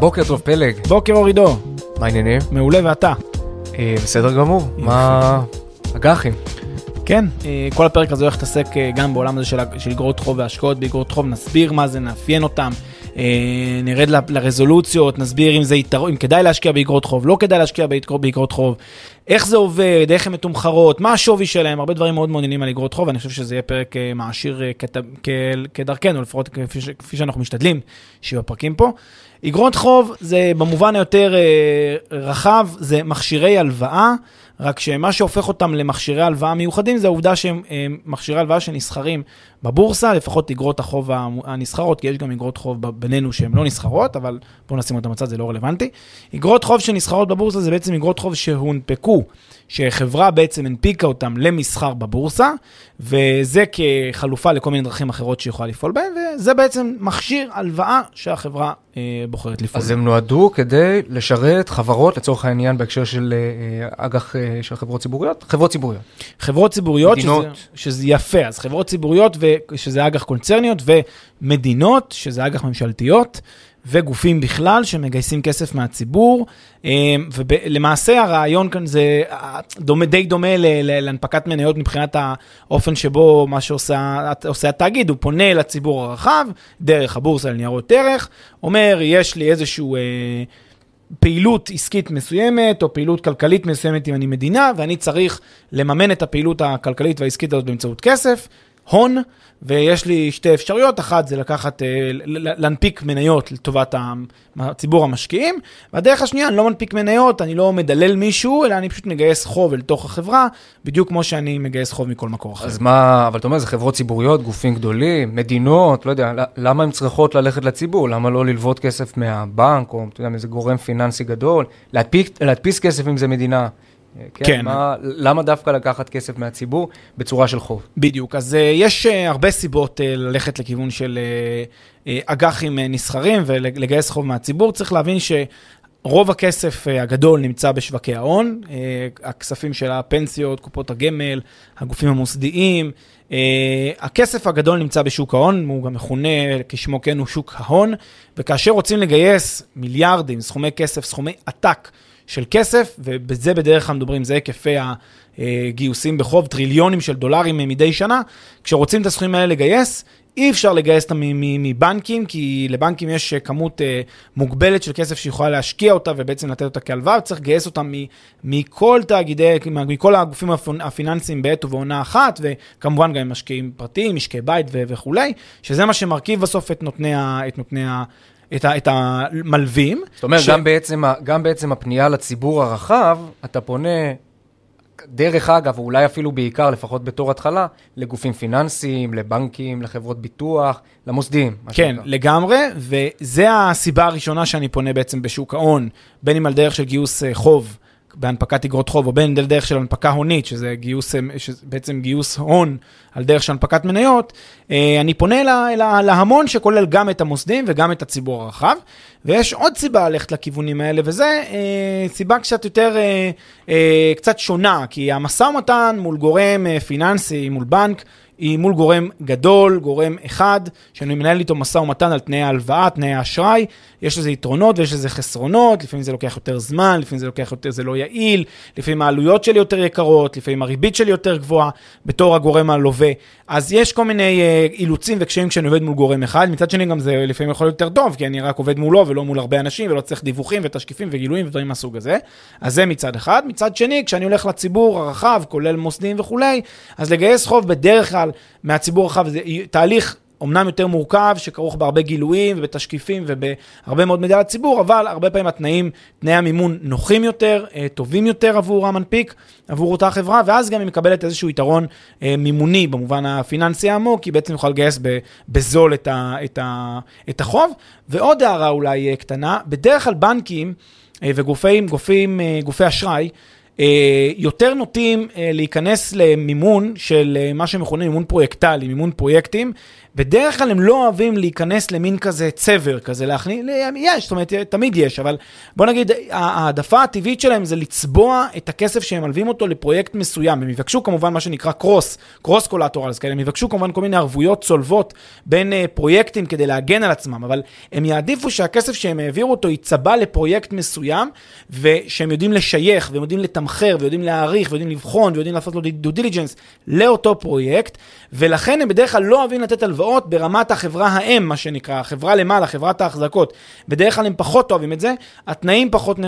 בוקר טוב פלג, בוקר אור עידו, מה העניינים? מעולה ואתה. אה, בסדר גמור, מה אג"חים? כן, אה, כל הפרק הזה הולך להתעסק אה, גם בעולם הזה של של אגרות חוב והשקעות באגרות חוב, נסביר מה זה, נאפיין אותם, נרד ל- לרזולוציות, נסביר אם זה יתרון, אם כדאי להשקיע באגרות חוב, לא כדאי להשקיע באגרות- חוב, איך זה עובד, איך הן מתומחרות, מה השווי שלהם, הרבה דברים מאוד מעניינים על אגרות חוב, אני חושב שזה יהיה פרק אה, מעשיר אה, כת- כ- כדרכנו, לפחות כפי, ש- כפי שאנחנו משתדלים שיהיו הפרקים פה. אגרות חוב זה במובן היותר אה, רחב, זה מכשירי הלוואה, רק שמה שהופך אותם למכשירי הלוואה מיוחדים זה העובדה שהם אה, מכשירי הלוואה שנסחרים בבורסה, לפחות אגרות החוב הנסחרות, כי יש גם אגרות חוב בינינו שהן לא נסחרות, אבל בואו נשים אותן בצד, זה לא רלוונטי. אגרות חוב שנסחרות בבורסה זה בעצם אגרות חוב שהונפקו, שחברה בעצם הנפיקה אותם למסחר בבורסה, וזה כחלופה לכל מיני דרכים אחרות שיכולה לפעול בהן, וזה בעצם מכשיר הלוואה שהחברה אה, בוחרת לפעול. אז הם נועדו כדי לשרת חברות, לצורך העניין בהקשר של אה, אה, אג"ח אה, של חברות ציבוריות, חברות ציבוריות. חברות ציבוריות, שזה, מדינות. שזה יפה, אז חברות ציבוריות, ו, שזה אג"ח קונצרניות, ומדינות, שזה אג"ח ממשלתיות, וגופים בכלל שמגייסים כסף מהציבור, אה, ולמעשה הרעיון כאן זה דומה, די דומה להנפקת מניות מבחינת האופן שבו מה שעושה עושה התאגיד, הוא פונה לציבור הרחב, דרך הבורסה לניירות ערך, אומר, יש לי איזשהו... אה, פעילות עסקית מסוימת, או פעילות כלכלית מסוימת אם אני מדינה, ואני צריך לממן את הפעילות הכלכלית והעסקית הזאת באמצעות כסף, הון, ויש לי שתי אפשרויות, אחת זה לקחת, אה, להנפיק מניות לטובת ה- ציבור המשקיעים, והדרך השנייה, אני לא מנפיק מניות, אני לא מדלל מישהו, אלא אני פשוט מגייס חוב אל תוך החברה, בדיוק כמו שאני מגייס חוב מכל מקור אחר. אז מה, אבל אתה אומר, זה חברות ציבוריות, גופים גדולים, מדינות, לא יודע, למה הן צריכות ללכת לציבור? למה לא ללוות כסף מהבנק, או אתה יודע, מאיזה גורם פיננסי גדול? להדפיס כסף אם זה מדינה. אה, כן. מה, למה דווקא לקחת כסף מהציבור בצורה של חוב? בדיוק, אז uh, יש uh, הרבה סיבות uh, ללכת לכיוון של uh, uh, אג"חים uh, נסחרים ולגייס חוב מהציבור. צריך להבין שרוב הכסף uh, הגדול נמצא בשווקי ההון, הכספים של הפנסיות, קופות הגמל, הגופים המוסדיים. הכסף הגדול נמצא בשוק ההון, הוא גם מכונה כשמו כן הוא שוק ההון, וכאשר רוצים לגייס מיליארדים, סכומי כסף, סכומי עתק, של כסף, ובזה בדרך כלל מדברים, זה היקפי הגיוסים בחוב, טריליונים של דולרים מדי שנה. כשרוצים את הסכומים האלה לגייס, אי אפשר לגייס אותם מבנקים, כי לבנקים יש כמות אה, מוגבלת של כסף שיכולה להשקיע אותה ובעצם לתת אותה כהלוואה, וצריך לגייס אותם מכל תאגידי, מכל הגופים הפינ- הפיננסיים בעת ובעונה אחת, וכמובן גם משקיעים פרטיים, משקי בית וכולי, שזה מה שמרכיב בסוף את נותני ה... את נותני ה את, ה, את המלווים. זאת אומרת, ש- גם, בעצם, גם בעצם הפנייה לציבור הרחב, אתה פונה, דרך אגב, או אולי אפילו בעיקר, לפחות בתור התחלה, לגופים פיננסיים, לבנקים, לחברות ביטוח, למוסדיים. כן, שנקרא. לגמרי, וזה הסיבה הראשונה שאני פונה בעצם בשוק ההון, בין אם על דרך של גיוס אה, חוב בהנפקת אגרות חוב, או בין דרך של הנפקה הונית, שזה גיוס, אה, שזה בעצם גיוס הון על דרך של הנפקת מניות, אה, אני פונה לה, לה, להמון שכולל גם את המוסדים וגם את הציבור הרחב, ויש עוד סיבה ללכת לכיוונים האלה, וזה אה, סיבה קצת יותר, אה, אה, קצת שונה, כי המשא ומתן מול גורם אה, פיננסי, מול בנק, היא מול גורם גדול, גורם אחד, שאני מנהל איתו משא ומתן על תנאי ההלוואה, תנאי האשראי, יש לזה יתרונות ויש לזה חסרונות, לפעמים זה לוקח יותר זמן, לפעמים זה לוקח יותר, זה לא יעיל, לפעמים העלויות שלי יותר יקרות, לפעמים הריבית שלי יותר גבוהה, בתור הגורם הלווה. אז יש כל מיני אה, אילוצים וקשיים כשאני עובד מול גורם אחד, מצד שני גם זה לפעמים יכול להיות יותר טוב, כי אני רק עובד מולו ולא מול הרבה אנשים, ולא צריך דיווחים ותשקיפים וגילויים ודברים מהסוג הזה. אז זה מצד אחד. מצד שני, כשאני הולך לציבור הרחב, כולל מוסדיים וכולי, אז לגייס חוב בדרך כלל מהציבור הרחב זה תהליך אומנם יותר מורכב, שכרוך בהרבה גילויים ובתשקיפים ובהרבה מאוד מידע לציבור, אבל הרבה פעמים התנאים, תנאי המימון נוחים יותר, אה, טובים יותר עבור המנפיק, עבור אותה חברה, ואז גם היא מקבלת איזשהו יתרון אה, מימוני במובן הפיננסי העמוק, כי בעצם יכולה לגייס בזול את, ה, את, ה, את החוב. ועוד הערה אולי קטנה, בדרך כלל בנקים וגופים, גופים, גופי אשראי, אה, יותר נוטים אה, להיכנס למימון של אה, מה שמכונה מימון פרויקטלי, מימון פרויקטים, בדרך כלל הם לא אוהבים להיכנס למין כזה צבר כזה, להכניס, יש, זאת אומרת, תמיד יש, אבל בוא נגיד, העדפה הטבעית שלהם זה לצבוע את הכסף שהם מלווים אותו לפרויקט מסוים. הם יבקשו כמובן מה שנקרא cross, cross collaterals כאלה, הם יבקשו כמובן כל מיני ערבויות צולבות בין אה, פרויקטים כדי להגן על עצמם, אבל הם יעדיפו שהכסף שהם העבירו אותו יצבע לפרויקט מסוים, ושהם יודעים לשייך, והם יודעים לתמחר, ויודעים להעריך, ויודעים לבחון, ויודעים לעשות לו due diligence לאותו פרויקט, ולכן הם בדרך כלל לא ברמת החברה האם, מה שנקרא, החברה למעלה, חברת ההחזקות. בדרך כלל הם פחות אוהבים את זה, התנאים פחות,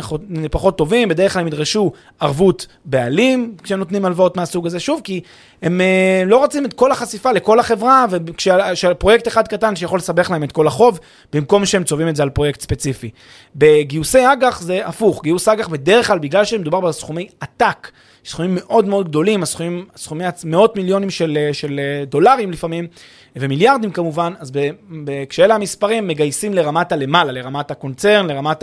פחות טובים, בדרך כלל הם ידרשו ערבות בעלים כשהם נותנים הלוואות מהסוג הזה, שוב, כי הם אה, לא רוצים את כל החשיפה לכל החברה, וכשפרויקט אחד קטן שיכול לסבך להם את כל החוב, במקום שהם צובעים את זה על פרויקט ספציפי. בגיוסי אג"ח זה הפוך, גיוס אג"ח בדרך כלל, בגלל שמדובר בסכומי עתק, סכומים מאוד מאוד גדולים, הסכומים, סכומי מאות מיליונים של, אה, של אה, דולרים לפעמים, ומיליארדים כמובן, אז כשאלה המספרים, מגייסים לרמת הלמעלה, לרמת הקונצרן, לרמת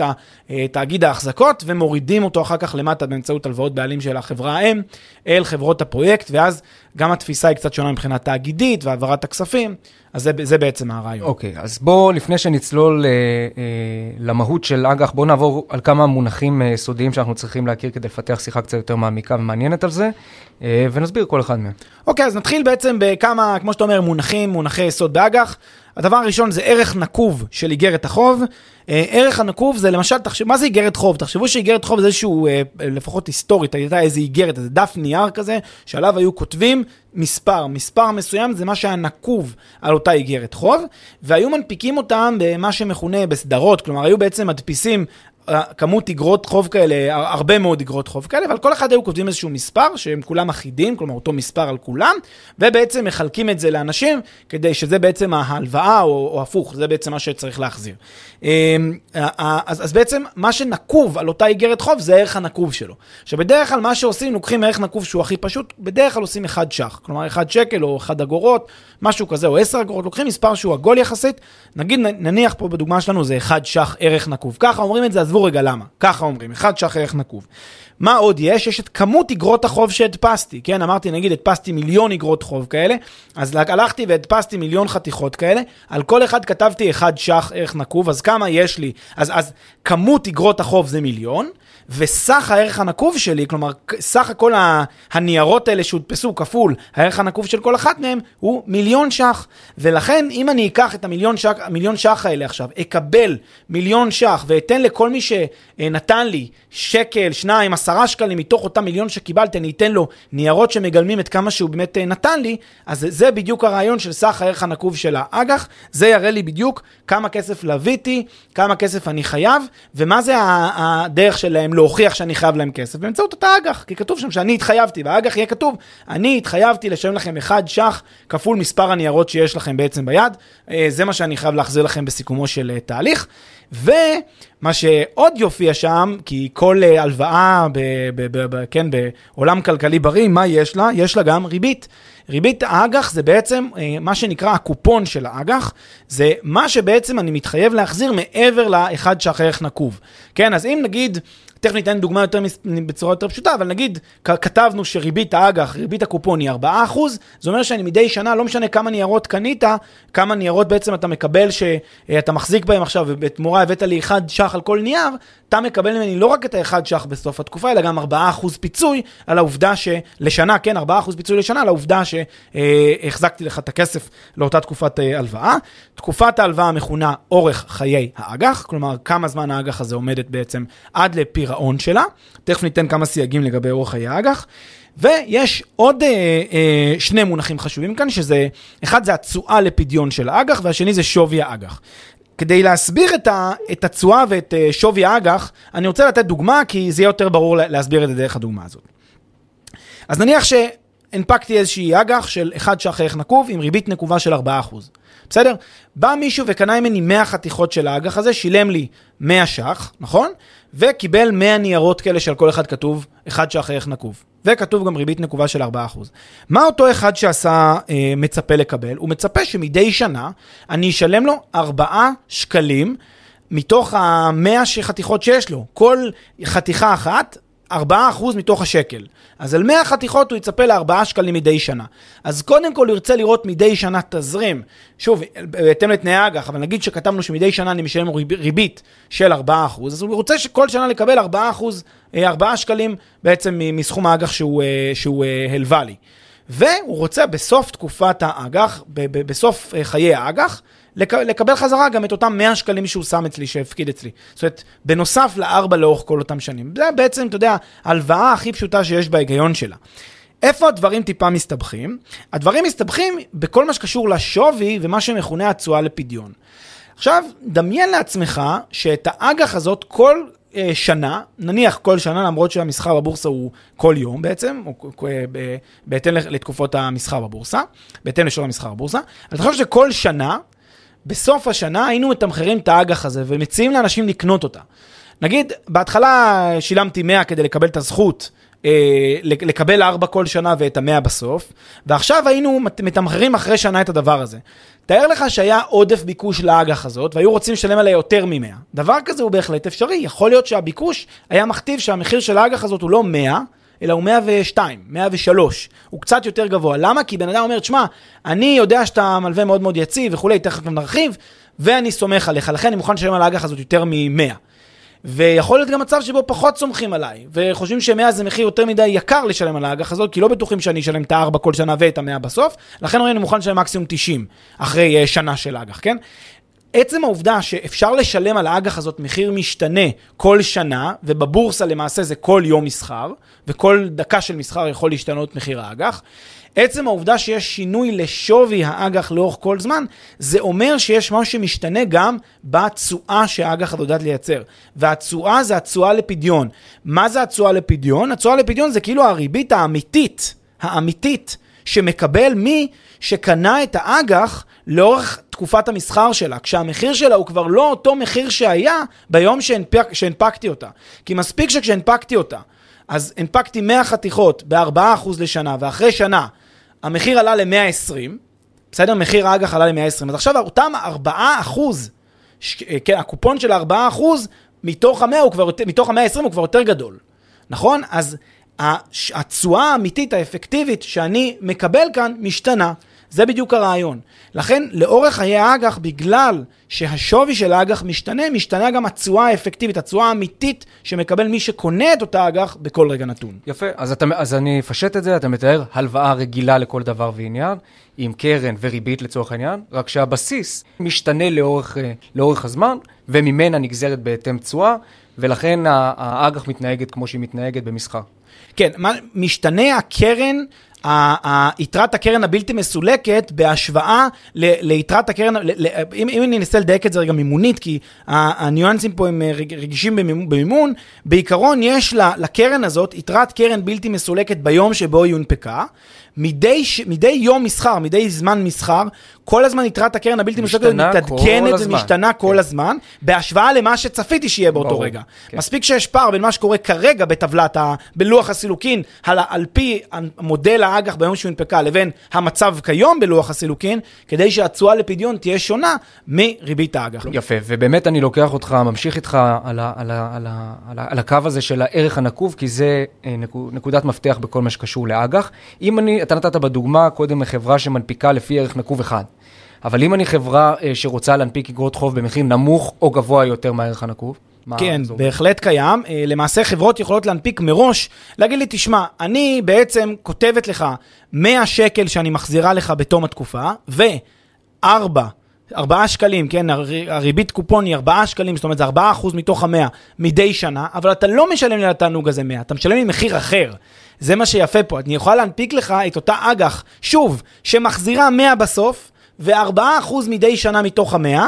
אה, תאגיד ההחזקות, ומורידים אותו אחר כך למטה באמצעות הלוואות בעלים של החברה האם, אל חברות הפרויקט, ואז גם התפיסה היא קצת שונה מבחינה תאגידית והעברת הכספים, אז זה, זה בעצם הרעיון. אוקיי, okay, אז בואו, לפני שנצלול אה, אה, למהות של אג"ח, בואו נעבור על כמה מונחים אה, סודיים שאנחנו צריכים להכיר כדי לפתח שיחה קצת יותר מעמיקה ומעניינת על זה, אה, ונסביר כל אחד מהם. אוקיי, okay, אז נתחיל בעצם בכמה, כמו שאתה אומר, מונחים, מונחי יסוד באג"ח. הדבר הראשון זה ערך נקוב של איגרת החוב. אה, ערך הנקוב זה למשל, תחשב, מה זה איגרת חוב? תחשבו שאיגרת חוב זה איזשהו, אה, לפחות היסטורית, הייתה איזה איגרת, איזה דף נייר כזה, שעליו היו כותבים מספר. מספר מסוים זה מה שהיה נקוב על אותה איגרת חוב, והיו מנפיקים אותם במה שמכונה בסדרות, כלומר היו בעצם מדפיסים כמות אגרות חוב כאלה, הרבה מאוד אגרות חוב כאלה, ועל כל אחד היו כותבים איזשהו מספר, שהם כולם אחידים, כלומר אותו מספר על כולם, ובעצם מחלקים את זה לאנשים, כדי שזה בעצם ההלוואה, או, או הפוך, זה בעצם מה שצריך להחזיר. אמ, אז, אז בעצם מה שנקוב על אותה איגרת חוב זה הערך הנקוב שלו. עכשיו בדרך כלל מה שעושים, לוקחים ערך נקוב שהוא הכי פשוט, בדרך כלל עושים 1 ש"ח, כלומר 1 שקל או 1 אגורות, משהו כזה, או 10 אגורות, לוקחים מספר שהוא עגול יחסית, נגיד נניח פה בדוגמה שלנו זה 1 ש"ח ערך נקוב, ככה אומרים את זה, עזבו רגע למה, ככה אומרים, 1 ש"ח ערך נקוב. מה עוד יש? יש את כמות אגרות החוב שהדפסתי, כן? אמרתי, נגיד, הדפסתי מיליון אגרות חוב כאלה, אז הלכתי והדפסתי מיליון חתיכות כאלה, על כל אחד כתבתי 1 ש"ח ערך נקוב, אז כמה יש לי? אז, אז כמות אגרות החוב זה מיליון, וסך הערך הנקוב שלי, כלומר, סך הכל הניירות האלה שהודפסו כפול הערך הנקוב של כל אחת מהם, הוא מיליון ש"ח. ולכן, אם אני אקח את המיליון ש"ח, המיליון ש"ח האלה עכשיו, אקבל מיליון ש"ח ואתן לכל מי שנתן לי שקל, שניים, עשרה שקלים מתוך אותם מיליון שקיבלתי, אני אתן לו ניירות שמגלמים את כמה שהוא באמת אה, נתן לי, אז זה בדיוק הרעיון של סך הערך הנקוב של האג"ח. זה יראה לי בדיוק כמה כסף לוויתי, כמה כסף אני חייב, ומה זה הדרך שלהם להוכיח שאני חייב להם כסף? באמצעות אותה אג"ח, כי כתוב שם שאני התחייבתי, והאג"ח יהיה כתוב, אני התחייבתי לשלם לכם 1 ש"ח כפול מספר הניירות שיש לכם בעצם ביד, אה, זה מה שאני חייב להחזיר לכם בסיכומו של אה, תהליך. ומה שעוד יופיע שם, כי כל אה, הלוואה, ב, ב, ב, ב, כן, בעולם כלכלי בריא, מה יש לה? יש לה גם ריבית. ריבית האג"ח זה בעצם אה, מה שנקרא הקופון של האג"ח, זה מה שבעצם אני מתחייב להחזיר מעבר לאחד שח ערך נקוב. כן, אז אם נגיד תכף ניתן דוגמה יותר בצורה יותר פשוטה, אבל נגיד כתבנו שריבית האג"ח, ריבית הקופון היא 4%, זה אומר שאני מדי שנה, לא משנה כמה ניירות קנית, כמה ניירות בעצם אתה מקבל שאתה מחזיק בהם עכשיו, ובתמורה הבאת לי 1 ש"ח על כל נייר, אתה מקבל ממני לא רק את ה-1 ש"ח בסוף התקופה, אלא גם 4% פיצוי על העובדה שלשנה, כן, 4% פיצוי לשנה, על העובדה שהחזקתי לך את הכסף לאותה תקופת אה, הלוואה. תקופת ההלוואה מכונה אורך חיי האג"ח, כלומר, כמה זמן האג"ח הזה עומדת בעצם עד לפירעון שלה. תכף ניתן כמה סייגים לגבי אורך חיי האג"ח. ויש עוד אה, אה, שני מונחים חשובים כאן, שזה, אחד זה התשואה לפדיון של האג"ח, והשני זה שווי האג"ח. כדי להסביר את התשואה ואת אה, שווי האג"ח, אני רוצה לתת דוגמה, כי זה יהיה יותר ברור להסביר את זה דרך הדוגמה הזאת. אז נניח שהנפקתי איזושהי אג"ח של 1 ש"ח ערך נקוב עם ריבית נקובה של 4%. בסדר? בא מישהו וקנה ממני 100 חתיכות של האג"ח הזה, שילם לי 100 ש"ח, נכון? וקיבל 100 ניירות כאלה שעל כל אחד כתוב 1 ש"ח ערך נקוב. וכתוב גם ריבית נקובה של 4%. מה אותו אחד שעשה אה, מצפה לקבל? הוא מצפה שמדי שנה אני אשלם לו 4 שקלים מתוך ה-100 חתיכות שיש לו. כל חתיכה אחת 4% מתוך השקל. אז על 100 חתיכות הוא יצפה ל-4 שקלים מדי שנה. אז קודם כל הוא ירצה לראות מדי שנה תזרים, שוב, בהתאם לתנאי האג"ח, אבל נגיד שכתבנו שמדי שנה אני משלם ריבית של 4%, אז הוא רוצה שכל שנה לקבל 4%, 4 אה, שקלים בעצם מסכום האג"ח שהוא, אה, שהוא אה, הלווה לי. והוא רוצה בסוף תקופת האג"ח, בסוף חיי האג"ח, לקבל חזרה גם את אותם 100 שקלים שהוא שם אצלי, שהפקיד אצלי. זאת אומרת, בנוסף לארבע לאורך כל אותם שנים. זה בעצם, אתה יודע, ההלוואה הכי פשוטה שיש בהיגיון שלה. איפה הדברים טיפה מסתבכים? הדברים מסתבכים בכל מה שקשור לשווי ומה שמכונה התשואה לפדיון. עכשיו, דמיין לעצמך שאת האג"ח הזאת כל אה, שנה, נניח כל שנה, למרות שהמסחר בבורסה הוא כל יום בעצם, או אה, בהתאם לתקופות המסחר בבורסה, בהתאם לשעות המסחר בבורסה, אז אתה חושב שכל שנה בסוף השנה היינו מתמחרים את האג"ח הזה ומציעים לאנשים לקנות אותה. נגיד, בהתחלה שילמתי 100 כדי לקבל את הזכות אה, לקבל 4 כל שנה ואת ה-100 בסוף, ועכשיו היינו מתמחרים אחרי שנה את הדבר הזה. תאר לך שהיה עודף ביקוש לאג"ח הזאת, והיו רוצים לשלם עליה יותר מ-100. דבר כזה הוא בהחלט אפשרי. יכול להיות שהביקוש היה מכתיב שהמחיר של האג"ח הזאת הוא לא 100, אלא הוא 102, 103. הוא קצת יותר גבוה. למה? כי בן אדם אומר, תשמע, אני יודע שאתה מלווה מאוד מאוד יציב וכולי, תכף נרחיב, ואני סומך עליך, לכן אני מוכן לשלם על האג"ח הזאת יותר מ-100. ויכול להיות גם מצב שבו פחות סומכים עליי, וחושבים ש-100 זה מחיר יותר מדי יקר לשלם על האג"ח הזאת, כי לא בטוחים שאני אשלם את ה-4 כל שנה ואת ה-100 בסוף, לכן אני מוכן לשלם מקסימום 90 אחרי uh, שנה של אג"ח, כן? עצם העובדה שאפשר לשלם על האג"ח הזאת מחיר משתנה כל שנה, ובבורסה למעשה זה כל יום מסחר, וכל דקה של מסחר יכול להשתנות מחיר האג"ח, עצם העובדה שיש שינוי לשווי האג"ח לאורך כל זמן, זה אומר שיש משהו שמשתנה גם בתשואה שהאג"ח יודעת לייצר. והתשואה זה התשואה לפדיון. מה זה התשואה לפדיון? התשואה לפדיון זה כאילו הריבית האמיתית, האמיתית, שמקבל מי שקנה את האג"ח לאורך תקופת המסחר שלה, כשהמחיר שלה הוא כבר לא אותו מחיר שהיה ביום שהנפק, שהנפקתי אותה. כי מספיק שכשהנפקתי אותה, אז הנפקתי 100 חתיכות ב-4% לשנה, ואחרי שנה המחיר עלה ל-120, בסדר? מחיר האג"ח עלה ל-120, אז עכשיו אותם 4%, ש... כן, הקופון של 4% מתוך ה-100 הוא כבר, מתוך ה-120 הוא כבר יותר גדול, נכון? אז התשואה האמיתית, האפקטיבית, שאני מקבל כאן, משתנה. זה בדיוק הרעיון. לכן, לאורך חיי האג"ח, בגלל שהשווי של האג"ח משתנה, משתנה גם התשואה האפקטיבית, התשואה האמיתית שמקבל מי שקונה את אותה אג"ח בכל רגע נתון. יפה, אז, אתה, אז אני אפשט את זה, אתה מתאר הלוואה רגילה לכל דבר ועניין, עם קרן וריבית לצורך העניין, רק שהבסיס משתנה לאורך, אה, לאורך הזמן, וממנה נגזרת בהתאם תשואה, ולכן האג"ח מתנהגת כמו שהיא מתנהגת במסחר. כן, משתנה הקרן יתרת הקרן הבלתי מסולקת בהשוואה ליתרת הקרן, אם, אני אנסה לדייק את זה רגע מימונית, כי הניואנסים פה הם רגישים במימון, בעיקרון יש לקרן הזאת יתרת קרן בלתי מסולקת ביום שבו היא הונפקה, מדי, מדי יום מסחר, מדי זמן מסחר, כל הזמן יתרת הקרן הבלתי מסוגלת מתעדכנת ומשתנה כל כן. הזמן, בהשוואה למה שצפיתי שיהיה באותו ברור, רגע. כן. מספיק שיש פער בין מה שקורה כרגע בטבלת, ה, בלוח הסילוקין, על, על פי מודל האג"ח ביום שהוא הנפקה, לבין המצב כיום בלוח הסילוקין, כדי שהתשואה לפדיון תהיה שונה מריבית האג"ח. יפה, ובאמת אני לוקח אותך, ממשיך איתך על, ה, על, ה, על, ה, על, על הקו הזה של הערך הנקוב, כי זה אה, נקודת מפתח בכל מה שקשור לאג"ח. אם אני, אתה נתת בדוגמה קודם מחברה שמנפיקה לפי ערך נקוב אחד. אבל אם אני חברה אה, שרוצה להנפיק אגרות חוב במחיר נמוך או גבוה יותר מהערך הנקוב, כן, בהחלט קיים. אה, למעשה חברות יכולות להנפיק מראש, להגיד לי, תשמע, אני בעצם כותבת לך 100 שקל שאני מחזירה לך בתום התקופה, ו-4, 4 שקלים, כן, הריבית קופון היא 4 שקלים, זאת אומרת זה 4 אחוז מתוך ה-100 מדי שנה, אבל אתה לא משלם לי על התענוג הזה 100, אתה משלם לי מחיר אחר. זה מה שיפה פה, אני יכולה להנפיק לך את אותה אג"ח, שוב, שמחזירה 100 בסוף, ו-4% מדי שנה מתוך ה-100,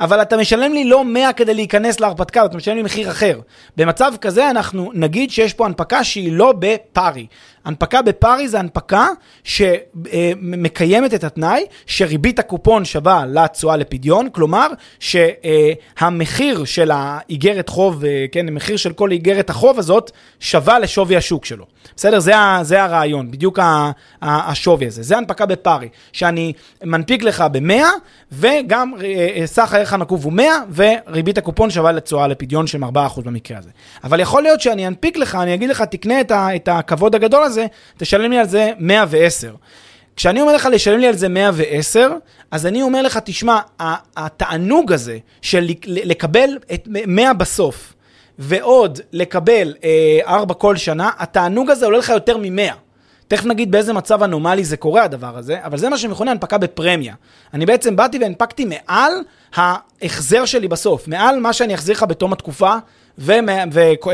אבל אתה משלם לי לא 100 כדי להיכנס להרפתקה, אתה משלם לי מחיר אחר. במצב כזה אנחנו נגיד שיש פה הנפקה שהיא לא בפארי. הנפקה בפארי זה הנפקה שמקיימת את התנאי שריבית הקופון שווה לתשואה לפדיון, כלומר שהמחיר של האיגרת חוב, אה, כן, המחיר של כל איגרת החוב הזאת שווה לשווי השוק שלו. בסדר? זה, זה הרעיון, בדיוק השווי הזה. זה הנפקה בפארי, שאני מנפיק לך ב-100 וגם אה, אה, סך הערך הנקוב הוא 100 וריבית הקופון שווה לתשואה לפדיון של 4% במקרה הזה. אבל יכול להיות שאני אנפיק לך, אני אגיד לך, תקנה את, את הכבוד הגדול הזה, תשלם לי על זה 110. כשאני אומר לך לשלם לי על זה 110, אז אני אומר לך, תשמע, התענוג הזה של לקבל את 100 בסוף, ועוד לקבל אה, 4 כל שנה, התענוג הזה עולה לך יותר מ-100. תכף נגיד באיזה מצב אנומלי זה קורה הדבר הזה, אבל זה מה שמכונה הנפקה בפרמיה. אני בעצם באתי והנפקתי מעל ההחזר שלי בסוף, מעל מה שאני אחזיר לך בתום התקופה, ובמצב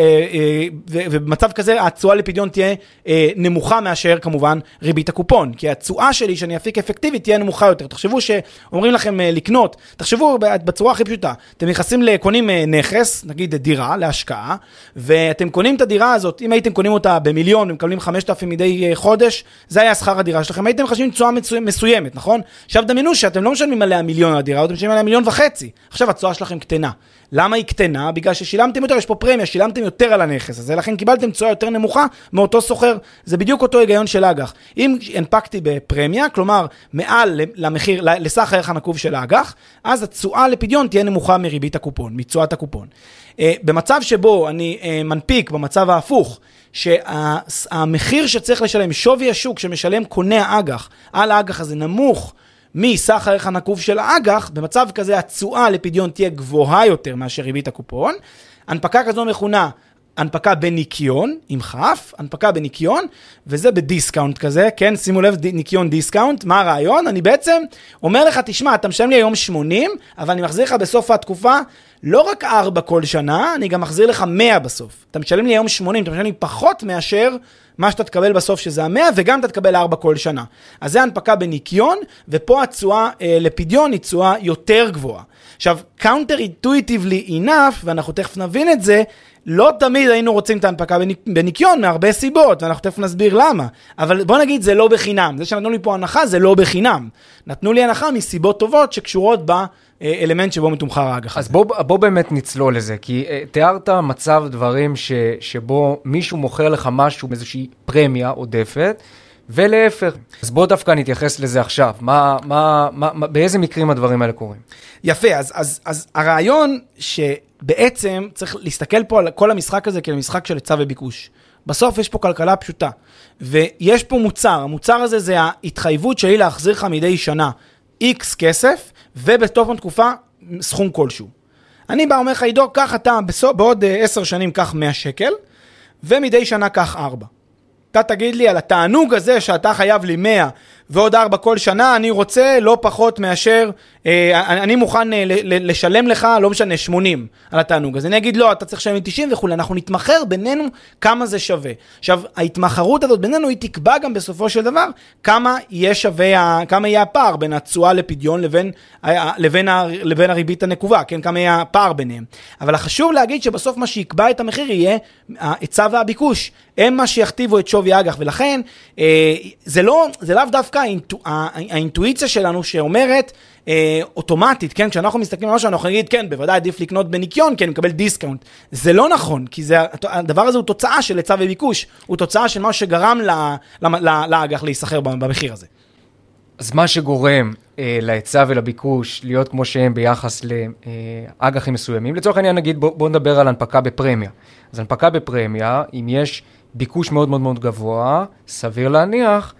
אה, אה, כזה התשואה לפדיון תהיה אה, נמוכה מאשר כמובן ריבית הקופון, כי התשואה שלי שאני אפיק אפקטיבית תהיה נמוכה יותר. תחשבו שאומרים לכם לקנות, תחשבו בצורה הכי פשוטה, אתם נכנסים לקונים נכס, נגיד דירה להשקעה, ואתם קונים את הדירה הזאת, אם הייתם קונים אותה במיליון ומקבלים 5,000 מדי חודש, זה היה שכר הדירה שלכם, הייתם מחשבים תשואה מסוימת, נכון? עכשיו דמיינו שאתם לא משלמים עליה מיליון על הדירה, אתם משלמים עליה מיליון וחצי. עכשיו התשואה שלכם קטנה. למה היא קטנה? בגלל ששילמתם יותר, יש פה פרמיה, שילמתם יותר על הנכס הזה, לכן קיבלתם תשואה יותר נמוכה מאותו סוחר. זה בדיוק אותו היגיון של האג"ח. אם הנפקתי בפרמיה, כלומר מעל למחיר, לסך הערך הנקוב של האג"ח, אז התשואה לפדיון תהיה נמוכה מריבית הקופון, מתשואת הקופון. Uh, במצב שבו אני uh, מנפיק, במצב ההפוך, שהמחיר שצריך לשלם, שווי השוק שמשלם קונה האג"ח על האג"ח הזה נמוך מסך הערך הנקוב של האג"ח, במצב כזה התשואה לפדיון תהיה גבוהה יותר מאשר ריבית הקופון. הנפקה כזו מכונה הנפקה בניכיון, עם כף, הנפקה בניכיון, וזה ב discount כזה, כן? שימו לב, ניכיון discount, מה הרעיון? אני בעצם אומר לך, תשמע, אתה משלם לי היום 80, אבל אני מחזיר לך בסוף התקופה לא רק 4 כל שנה, אני גם מחזיר לך 100 בסוף. אתה משלם לי היום 80, אתה משלם לי פחות מאשר מה שאתה תקבל בסוף שזה המאה, וגם אתה תקבל ארבע כל שנה. אז זה הנפקה בניקיון, ופה התשואה אה, לפדיון היא תשואה יותר גבוהה. עכשיו, counter intuitively enough, ואנחנו תכף נבין את זה, לא תמיד היינו רוצים את ההנפקה בניקיון מהרבה סיבות, ואנחנו תכף נסביר למה. אבל בוא נגיד, זה לא בחינם. זה שנתנו לי פה הנחה, זה לא בחינם. נתנו לי הנחה מסיבות טובות שקשורות באלמנט שבו מתומחר האג"ח. אז בוא, בוא באמת נצלול לזה, כי uh, תיארת מצב דברים ש, שבו מישהו מוכר לך משהו באיזושהי פרמיה עודפת, ולהפך. אז בוא דווקא נתייחס לזה עכשיו. מה, מה, מה, באיזה מקרים הדברים האלה קורים? יפה, אז, אז, אז הרעיון שבעצם צריך להסתכל פה על כל המשחק הזה כאל משחק של היצע וביקוש. בסוף יש פה כלכלה פשוטה, ויש פה מוצר, המוצר הזה זה ההתחייבות שלי להחזיר לך מדי שנה איקס כסף, ובתוך התקופה סכום כלשהו. אני בא אומר לך, עידו, קח אתה בסוף, בעוד אה, עשר שנים קח 100 שקל, ומדי שנה קח 4. אתה תגיד לי על התענוג הזה שאתה חייב לי 100 ועוד 4 כל שנה, אני רוצה לא פחות מאשר, אה, אני מוכן אה, לשלם לך, לא משנה, 80 על התענוג. אז אני אגיד, לא, אתה צריך לשלם לי 90 וכולי, אנחנו נתמחר בינינו כמה זה שווה. עכשיו, ההתמחרות הזאת בינינו, היא תקבע גם בסופו של דבר כמה יהיה שווה, כמה יהיה הפער בין התשואה לפדיון לבין, לבין, לבין הריבית הנקובה, כן? כמה יהיה הפער ביניהם. אבל החשוב להגיד שבסוף מה שיקבע את המחיר יהיה ההיצע והביקוש. הם מה שיכתיבו את שווי האג"ח, ולכן אה, זה, לא, זה לאו דווקא האינטו, האינטואיציה שלנו שאומרת אה, אוטומטית, כן, כשאנחנו מסתכלים על משהו אנחנו נגיד, כן, בוודאי עדיף לקנות בניכיון, כי אני מקבל discount. זה לא נכון, כי זה, הדבר הזה הוא תוצאה של היצע וביקוש, הוא תוצאה של מה שגרם לאג"ח להיסחר במחיר הזה. אז מה שגורם אה, להיצע ולביקוש להיות כמו שהם ביחס לאג"חים מסוימים, לצורך העניין נגיד בואו בוא נדבר על הנפקה בפרמיה. אז הנפקה בפרמיה, אם יש ביקוש מאוד מאוד מאוד גבוה, סביר להניח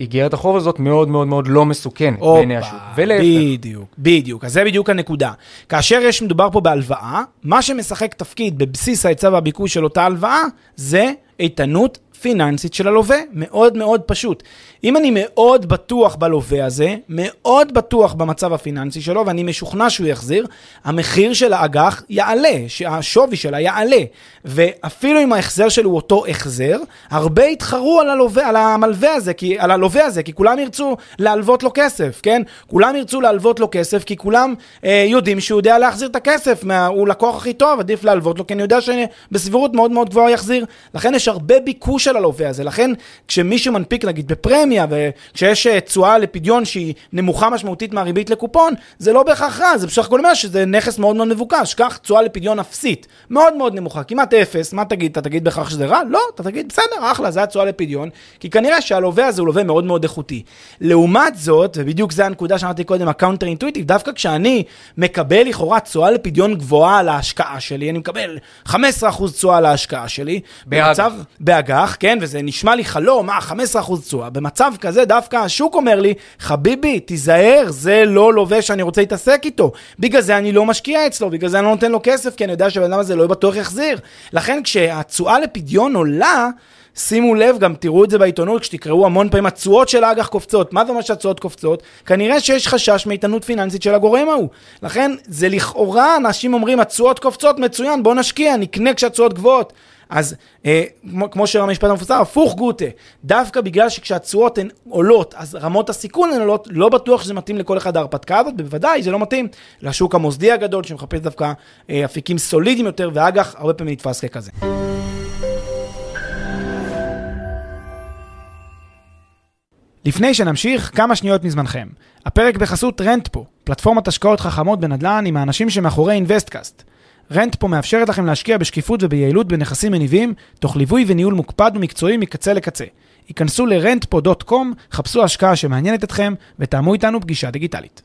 שהאיגרת החוב הזאת מאוד מאוד מאוד לא מסוכנת בעיני השוק. ולהפך. בדיוק, בדיוק. אז זה בדיוק הנקודה. כאשר יש מדובר פה בהלוואה, מה שמשחק תפקיד בבסיס ההיצע והביקוש של אותה הלוואה, זה איתנות פיננסית של הלווה, מאוד מאוד פשוט. אם אני מאוד בטוח בלווה הזה, מאוד בטוח במצב הפיננסי שלו, ואני משוכנע שהוא יחזיר, המחיר של האג"ח יעלה, השווי שלה יעלה. ואפילו אם ההחזר שלו הוא אותו החזר, הרבה יתחרו על, הלווה, על המלווה הזה, כי, על הלווה הזה, כי כולם ירצו להלוות לו כסף, כן? כולם ירצו להלוות לו כסף, כי כולם אה, יודעים שהוא יודע להחזיר את הכסף, מה, הוא לקוח הכי טוב, עדיף להלוות לו, כי אני יודע שבסבירות מאוד מאוד גבוהה יחזיר. לכן יש הרבה ביקוש של הלווה הזה. לכן, כשמישהו מנפיק, נגיד, בפרמיה, וכשיש אה, תשואה לפדיון שהיא נמוכה משמעותית מהריבית לקופון, זה לא בהכרח רע, זה בסך הכל אומר שזה נכס מאוד מאוד מבוקש. קח תשואה לפדיון אפסית, מאוד מאוד נמוכה, כמעט אפס, מה תגיד? אתה תגיד בהכרח שזה רע? לא, אתה תגיד, בסדר, אחלה, זה התשואה לפדיון, כי כנראה שהלווה הזה הוא לווה מאוד מאוד איכותי. לעומת זאת, ובדיוק זה הנקודה שאמרתי קודם, ה counter intuitive, דווקא כשאני מקבל לכאורה תשואה לפדיון גבוהה על ההשקעה שלי, אני מקבל 15% תשואה על ההשקעה שלי, במצב, באג"ח, כן, וזה נשמע לי חלום, מה, 15% תשואה. במצב כזה דווקא השוק אומר לי, חביבי, תיזהר, זה לא לווה שאני רוצה להתעסק איתו. בגלל זה אני לא משקיע אצלו, בגלל זה אני לא נותן לו כסף, כי אני יודע שהבן אדם הזה לא בטוח יחזיר. לכן כשהתשואה לפדיון עולה, שימו לב, גם תראו את זה בעיתונות, כשתקראו המון פעמים התשואות של האג"ח קופצות. מה זה אומר שהתשואות קופצות? כנראה שיש חשש מאיתנות פיננסית של הגורם ההוא. לכן, זה לכאורה, אנשים אומרים, התשואות קופצות, מצוין, בוא נשקיע, נקנה כשהתשואות גבוהות. אז אה, כמו, כמו שהמשפט המפוצר, הפוך גוטה, דווקא בגלל שכשהתשואות הן עולות, אז רמות הסיכון הן עולות, לא בטוח שזה מתאים לכל אחד ההרפתקה הזאת, בוודאי זה לא מתאים לשוק המוסדי הגדול שמחפש דווקא אה, אפיקים סולידיים יותר, ואג"ח הרבה פעמים נתפס ככזה. לפני שנמשיך, כמה שניות מזמנכם. הפרק בחסות רנטפו, פלטפורמת השקעות חכמות בנדל"ן עם האנשים שמאחורי אינוויסטקאסט. רנטפו מאפשרת לכם להשקיע בשקיפות וביעילות בנכסים מניבים, תוך ליווי וניהול מוקפד ומקצועי מקצה לקצה. היכנסו ל-rentpo.com, חפשו השקעה שמעניינת אתכם, ותאמו איתנו פגישה דיגיטלית.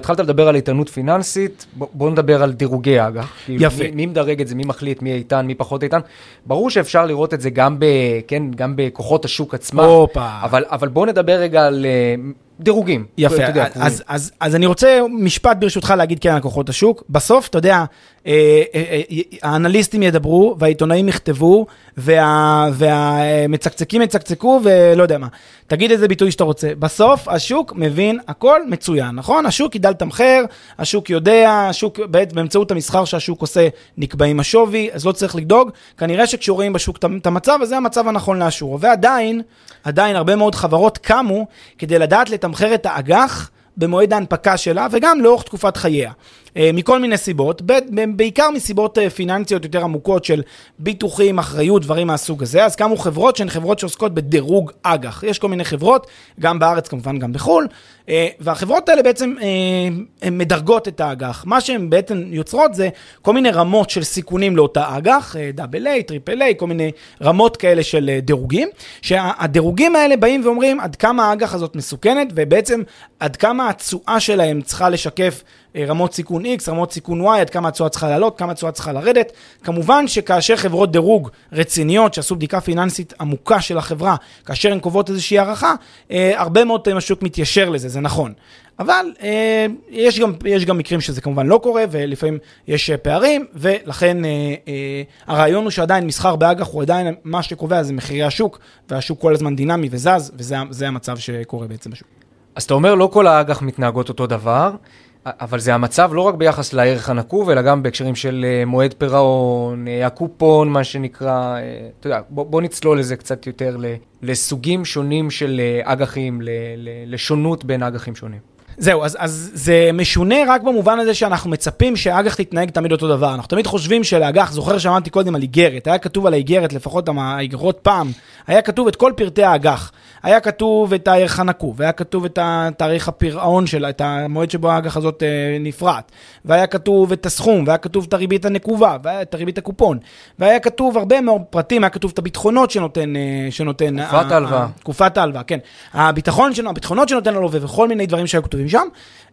התחלת לדבר על איתנות פיננסית, בוא, נדבר על דירוגי אג"ח. יפה. מי, מי מדרג את זה, מי מחליט, מי איתן, מי פחות איתן. ברור שאפשר לראות את זה גם, ב, כן, גם בכוחות השוק עצמם. הופה. אבל, אבל בוא נדבר רגע על uh, דירוגים. יפה, יודע, אז, אז, אז, אז אני רוצה משפט ברשותך להגיד כן על כוחות השוק. בסוף, אתה יודע, האנליסטים ידברו והעיתונאים יכתבו וה, והמצקצקים יצקצקו ולא יודע מה. תגיד איזה ביטוי שאתה רוצה. בסוף השוק מבין הכל מצוין, נכון? השוק ידע לתמחר, השוק יודע, השוק, באמצעות המסחר שהשוק עושה נקבעים השווי, אז לא צריך לדאוג. כנראה שכשרואים בשוק את המצב, אז זה המצב הנכון לאשור. ועדיין, עדיין הרבה מאוד חברות קמו כדי לדעת לתמחר את האג"ח. במועד ההנפקה שלה וגם לאורך תקופת חייה. אה, מכל מיני סיבות, בעיקר מסיבות אה, פיננסיות יותר עמוקות של ביטוחים, אחריות, דברים מהסוג הזה. אז קמו חברות שהן חברות שעוסקות בדירוג אג"ח. יש כל מיני חברות, גם בארץ כמובן, גם בחו"ל, אה, והחברות האלה בעצם הן מדרגות את האג"ח. מה שהן בעצם יוצרות זה כל מיני רמות של סיכונים לאותה אג"ח, double A, triple A, כל מיני רמות כאלה של דירוגים, שהדירוגים האלה באים ואומרים עד כמה האג"ח הזאת מסוכנת, ובעצם עד כמה התשואה שלהם צריכה לשקף רמות סיכון X, רמות סיכון Y, עד כמה התשואה צריכה לעלות, כמה התשואה צריכה לרדת. כמובן שכאשר חברות דירוג רציניות שעשו בדיקה פיננסית עמוקה של החברה, כאשר הן קובעות איזושהי הערכה, אה, הרבה מאוד פעמים השוק מתיישר לזה, זה נכון. אבל אה, יש, גם, יש גם מקרים שזה כמובן לא קורה, ולפעמים יש אה, פערים, ולכן אה, אה, הרעיון הוא שעדיין מסחר באג"ח הוא עדיין מה שקובע זה מחירי השוק, והשוק כל הזמן דינמי וזז, וזה המצב שקורה בעצם בשוק. אז אתה אומר, לא כל האג"ח מתנהגות אותו דבר. אבל זה המצב לא רק ביחס לערך הנקוב, אלא גם בהקשרים של אה, מועד פירעון, אה, הקופון, מה שנקרא, אה, אתה יודע, בוא, בוא נצלול לזה קצת יותר לסוגים שונים של אג"חים, לשונות בין אג"חים שונים. זהו, אז, אז זה משונה רק במובן הזה שאנחנו מצפים שאג"ח תתנהג תמיד אותו דבר. אנחנו תמיד חושבים שלאג"ח, זוכר שאמרתי קודם על איגרת, היה כתוב על האיגרת, לפחות האיגרות פעם, היה כתוב את כל פרטי האג"ח. היה כתוב את הערך הנקוב, היה כתוב את תאריך הפירעון שלה, את המועד שבו האג"ח הזאת אה, נפרט, והיה כתוב את הסכום, והיה כתוב את הריבית הנקובה, ואת הריבית הקופון, והיה כתוב הרבה מאוד פרטים, היה כתוב את הביטחונות שנותן... אה, שנותן תקופת ההלוואה. תקופת ההלוואה, כן. הביטחון הביטחונות שנותן הלווה וכל מיני דברים שהיו כתובים שם,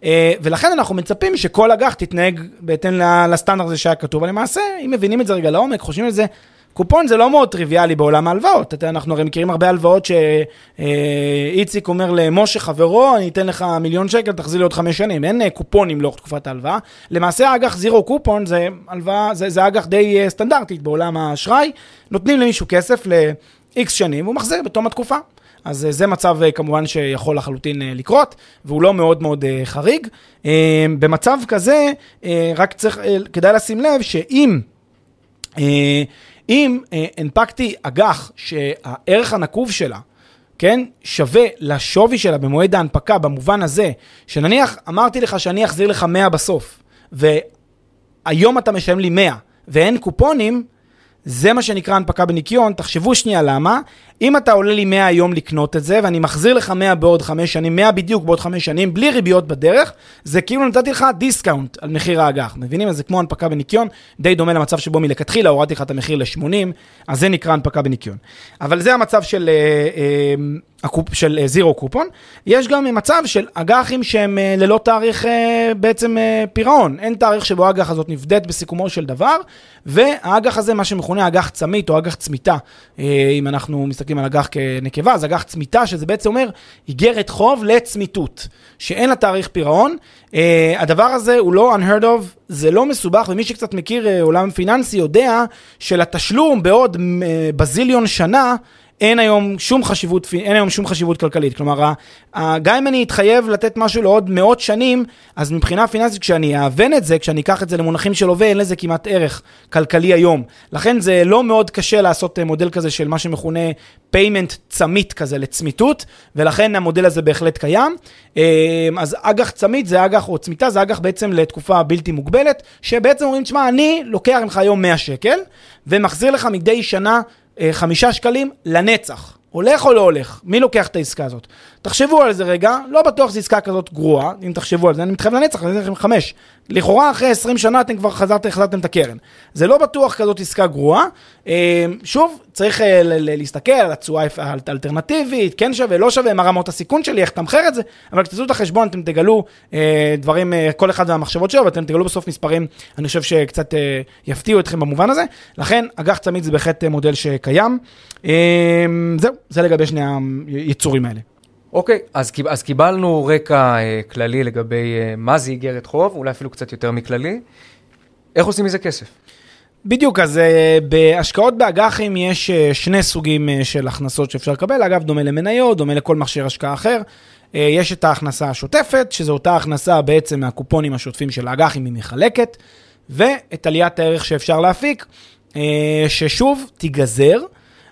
אה, ולכן אנחנו מצפים שכל אג"ח תתנהג בהתאם לסטנדרט הזה שהיה כתוב, אבל למעשה, אם מבינים את זה רגע לעומק, חושבים על זה, קופון זה לא מאוד טריוויאלי בעולם ההלוואות. אנחנו הרי מכירים הרבה הלוואות שאיציק אומר למשה חברו, אני אתן לך מיליון שקל, תחזיר לי עוד חמש שנים. אין אה, קופונים לאורך תקופת ההלוואה. למעשה אג"ח זירו קופון זה הלוואה, זה, זה אג"ח די אה, סטנדרטית בעולם האשראי. נותנים למישהו כסף ל-X שנים והוא מחזיר בתום התקופה. אז אה, זה מצב כמובן שיכול לחלוטין לקרות, והוא לא מאוד מאוד חריג. במצב כזה, רק צריך, כדאי לשים לב שאם... אם אה, הנפקתי אג"ח שהערך הנקוב שלה, כן, שווה לשווי שלה במועד ההנפקה, במובן הזה, שנניח אמרתי לך שאני אחזיר לך 100 בסוף, היום אתה משלם לי 100 ואין קופונים, זה מה שנקרא הנפקה בניכיון, תחשבו שנייה למה. אם אתה עולה לי 100 היום לקנות את זה, ואני מחזיר לך 100 בעוד 5 שנים, 100 בדיוק בעוד 5 שנים, בלי ריביות בדרך, זה כאילו נתתי לך discount על מחיר האג"ח. מבינים? אז זה כמו הנפקה בניכיון, די דומה למצב שבו מלכתחילה הורדתי לך את המחיר ל-80, אז זה נקרא הנפקה בניכיון. אבל זה המצב של, אה, אה, של zero coupon. יש גם מצב של אג"חים שהם אה, ללא תאריך בעצם פירעון. אין תאריך שבו האג"ח הזאת נבדית בסיכומו של דבר, והאג"ח הזה, מה שמכונה אג"ח צמית או אג"ח צמיתה, אם אנחנו מסתכלים מסתכלים על אג"ח כנקבה, אז אג"ח צמיתה, שזה בעצם אומר איגרת חוב לצמיתות, שאין לה תאריך פירעון. Uh, הדבר הזה הוא לא unheard of, זה לא מסובך, ומי שקצת מכיר uh, עולם פיננסי יודע שלתשלום בעוד uh, בזיליון שנה, אין היום שום חשיבות, אין היום שום חשיבות כלכלית. כלומר, גם אם אני אתחייב לתת משהו לעוד מאות שנים, אז מבחינה פיננסית, כשאני אהוון את זה, כשאני אקח את זה למונחים של הווה, אין לזה כמעט ערך כלכלי היום. לכן זה לא מאוד קשה לעשות אה, מודל כזה של מה שמכונה payment צמית כזה לצמיתות, ולכן המודל הזה בהחלט קיים. אה, אז אג"ח צמית זה אג"ח, או צמיתה זה אג"ח בעצם לתקופה בלתי מוגבלת, שבעצם אומרים, תשמע, אני לוקח ממך היום 100 שקל, ומחזיר לך מדי שנה חמישה שקלים לנצח. הולך או לא הולך? מי לוקח את העסקה הזאת? תחשבו על זה רגע, לא בטוח שזו עסקה כזאת גרועה, אם תחשבו על זה, אני מתחייב לנצח, אני אתן לכם חמש. לכאורה אחרי 20 שנה אתם כבר חזרתם, החזרתם את הקרן. זה לא בטוח כזאת עסקה גרועה. אה, שוב, צריך אה, להסתכל על התשואה האלטרנטיבית, כן שווה, לא שווה, מה רמות הסיכון שלי, איך תמחר את זה, אבל כשתעשו את החשבון אתם תגלו אה, דברים, כל אחד והמחשבות שלו, ואתם תגלו בסוף מספרים, אני חושב שקצת יפתיעו אתכם במובן הזה. לכן, אג"ח צמיד זה בהחלט מודל שקיים. זהו, זה לגבי שני היצורים האלה. אוקיי, אז, אז קיבלנו רקע אה, כללי לגבי אה, מה זה איגרת חוב, אולי אפילו קצת יותר מכללי. איך עושים מזה כסף? בדיוק, אז אה, בהשקעות באג"חים יש אה, שני סוגים אה, של הכנסות שאפשר לקבל, אגב, דומה למניות, דומה לכל מכשיר השקעה אחר. אה, יש את ההכנסה השוטפת, שזו אותה הכנסה בעצם מהקופונים השוטפים של האג"חים, היא מחלקת, ואת עליית הערך שאפשר להפיק, אה, ששוב תיגזר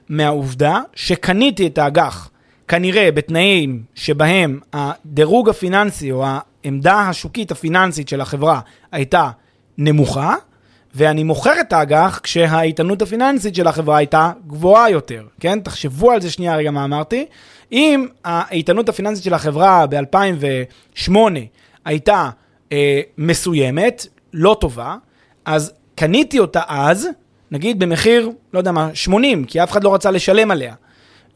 מהעובדה שקניתי את האג"ח. כנראה בתנאים שבהם הדירוג הפיננסי או העמדה השוקית הפיננסית של החברה הייתה נמוכה, ואני מוכר את האג"ח כשהאיתנות הפיננסית של החברה הייתה גבוהה יותר, כן? תחשבו על זה שנייה רגע מה אמרתי. אם האיתנות הפיננסית של החברה ב-2008 הייתה אה, מסוימת, לא טובה, אז קניתי אותה אז, נגיד במחיר, לא יודע מה, 80, כי אף אחד לא רצה לשלם עליה.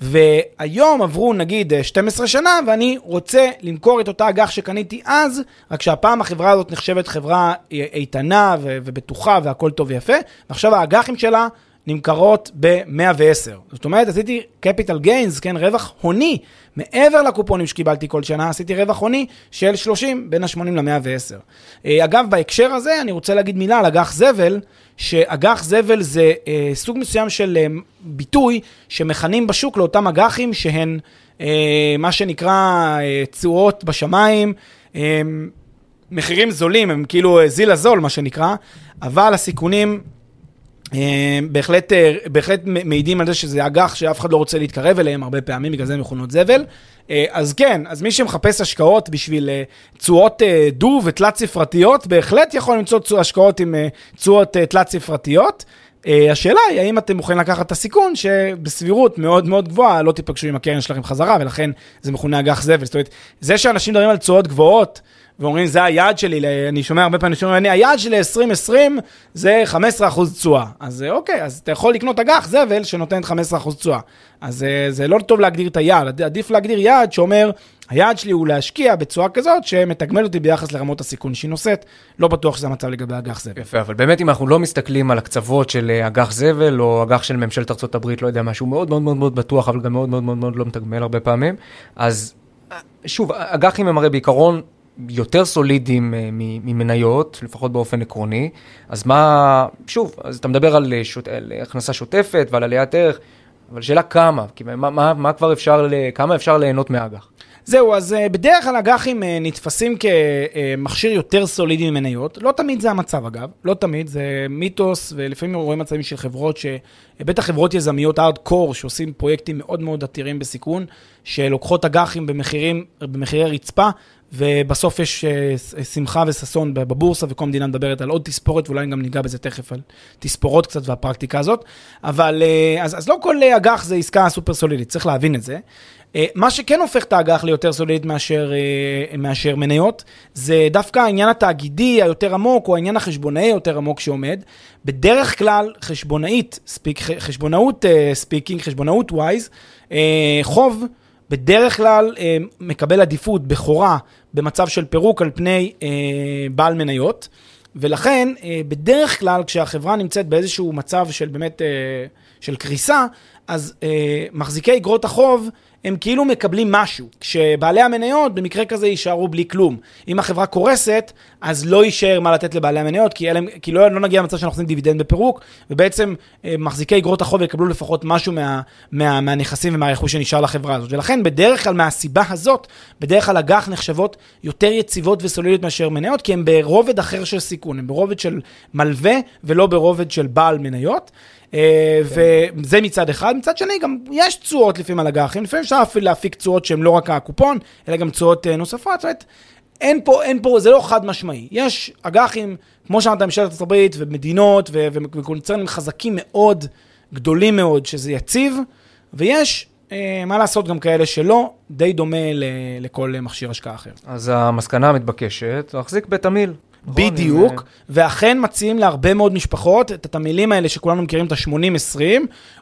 והיום עברו נגיד 12 שנה, ואני רוצה למכור את אותה אג"ח שקניתי אז, רק שהפעם החברה הזאת נחשבת חברה איתנה ובטוחה והכל טוב ויפה, ועכשיו האג"חים שלה נמכרות ב-110. זאת אומרת, עשיתי capital gains, כן, רווח הוני, מעבר לקופונים שקיבלתי כל שנה, עשיתי רווח הוני של 30, בין ה-80 ל-110. אה, אגב, בהקשר הזה, אני רוצה להגיד מילה על אג"ח זבל, שאג"ח זבל זה אה, סוג מסוים של אה, ביטוי שמכנים בשוק לאותם אג"חים שהן אה, מה שנקרא אה, תשואות בשמיים, אה, מחירים זולים, הם כאילו אה, זיל הזול, מה שנקרא, אבל הסיכונים בהחלט, אה, בהחלט מעידים על זה שזה אג"ח שאף אחד לא רוצה להתקרב אליהם הרבה פעמים, בגלל זה הם מכונות זבל. אה, אז כן, אז מי שמחפש השקעות בשביל תשואות דו ותלת ספרתיות, בהחלט יכול למצוא השקעות עם תשואות תלת ספרתיות. השאלה היא, האם אתם מוכנים לקחת את הסיכון שבסבירות מאוד מאוד גבוהה לא תיפגשו עם הקרן שלכם חזרה, ולכן זה מכונה אג"ח זבל. זאת אומרת, זה שאנשים מדברים על תשואות גבוהות, ואומרים, זה היעד שלי, אני שומע הרבה פעמים, אני שומע, היעד שלי ל-2020 זה 15% תשואה. אז אוקיי, אז אתה יכול לקנות אג"ח זבל שנותן 15% תשואה. אז אה, זה לא טוב להגדיר את היעד, עדיף להגדיר יעד שאומר, היעד שלי הוא להשקיע בצורה כזאת שמתגמל אותי ביחס לרמות הסיכון שהיא נושאת. לא בטוח שזה המצב לגבי אג"ח זבל. יפה, אבל באמת אם אנחנו לא מסתכלים על הקצוות של אה, אג"ח זבל או אג"ח של ממשלת ארה"ב, לא יודע, משהו מאוד מאוד מאוד מאוד בטוח, אבל גם מאוד מאוד מאוד מאוד לא מתגמל הרבה פעמים, אז אה, שוב, אג"חים הם הרי בעיקרון יותר סולידיים אה, ממניות, לפחות באופן עקרוני. אז מה, שוב, אז אתה מדבר על, שוט, על הכנסה שוטפת ועל עליית ערך, אבל שאלה כמה, מה, מה, מה כבר אפשר, כמה אפשר ליהנות מאג"ח? זהו, אז אה, בדרך כלל אג"חים אה, נתפסים כמכשיר יותר סולידי ממניות. לא תמיד זה המצב אגב, לא תמיד, זה מיתוס, ולפעמים רואים מצבים של חברות, ש... בטח חברות יזמיות הארד-קור, שעושים פרויקטים מאוד מאוד עתירים בסיכון, שלוקחות אג"חים במחירים, במחירי רצפה, ובסוף יש uh, שמחה וששון בבורסה, וכל המדינה מדברת על עוד תספורת, ואולי גם ניגע בזה תכף על תספורות קצת והפרקטיקה הזאת. אבל אז, אז לא כל אג"ח זה עסקה סופר סולידית, צריך להבין את זה. אה, מה שכן הופך את האג"ח ליותר סולידית מאשר, אה, מאשר מניות, זה דווקא העניין התאגידי היותר עמוק, או העניין החשבונאי היותר עמוק שעומד. בדרך כלל, חשבונאית, speak, חשבונאות speaking, אה, חשבונאות wise, חוב, בדרך כלל מקבל עדיפות בכורה במצב של פירוק על פני בעל מניות, ולכן בדרך כלל כשהחברה נמצאת באיזשהו מצב של באמת, של קריסה, אז מחזיקי אגרות החוב הם כאילו מקבלים משהו, כשבעלי המניות במקרה כזה יישארו בלי כלום. אם החברה קורסת, אז לא יישאר מה לתת לבעלי המניות, כי, אלה, כי לא, לא נגיע למצב שאנחנו עושים דיבידנד בפירוק, ובעצם אה, מחזיקי אגרות החוב יקבלו לפחות משהו מה, מה, מהנכסים ומהרכוש שנשאר לחברה הזאת. ולכן בדרך כלל מהסיבה הזאת, בדרך כלל אג"ח נחשבות יותר יציבות וסולידיות מאשר מניות, כי הן ברובד אחר של סיכון, הן ברובד של מלווה ולא ברובד של בעל מניות. אה, וזה מצד אחד. מצד שני, גם יש תשואות לפעמים על אג"חים, לפעמים אפשר אפילו להפיק תשואות שהן לא רק הקופון, אלא גם תשואות אה, נוספות. זאת אומרת, אין פה, אין פה, זה לא חד משמעי. יש אג"חים, כמו שאמרת, ממשלת הברית ומדינות וקונצרנים חזקים מאוד, גדולים מאוד, שזה יציב, ויש, אה, מה לעשות, גם כאלה שלא, די דומה לכל מכשיר השקעה אחר. אז המסקנה המתבקשת, להחזיק בתמהיל. נכון, בדיוק, אה, ואכן מציעים להרבה מאוד משפחות את התמהילים האלה שכולנו מכירים, את ה-80-20,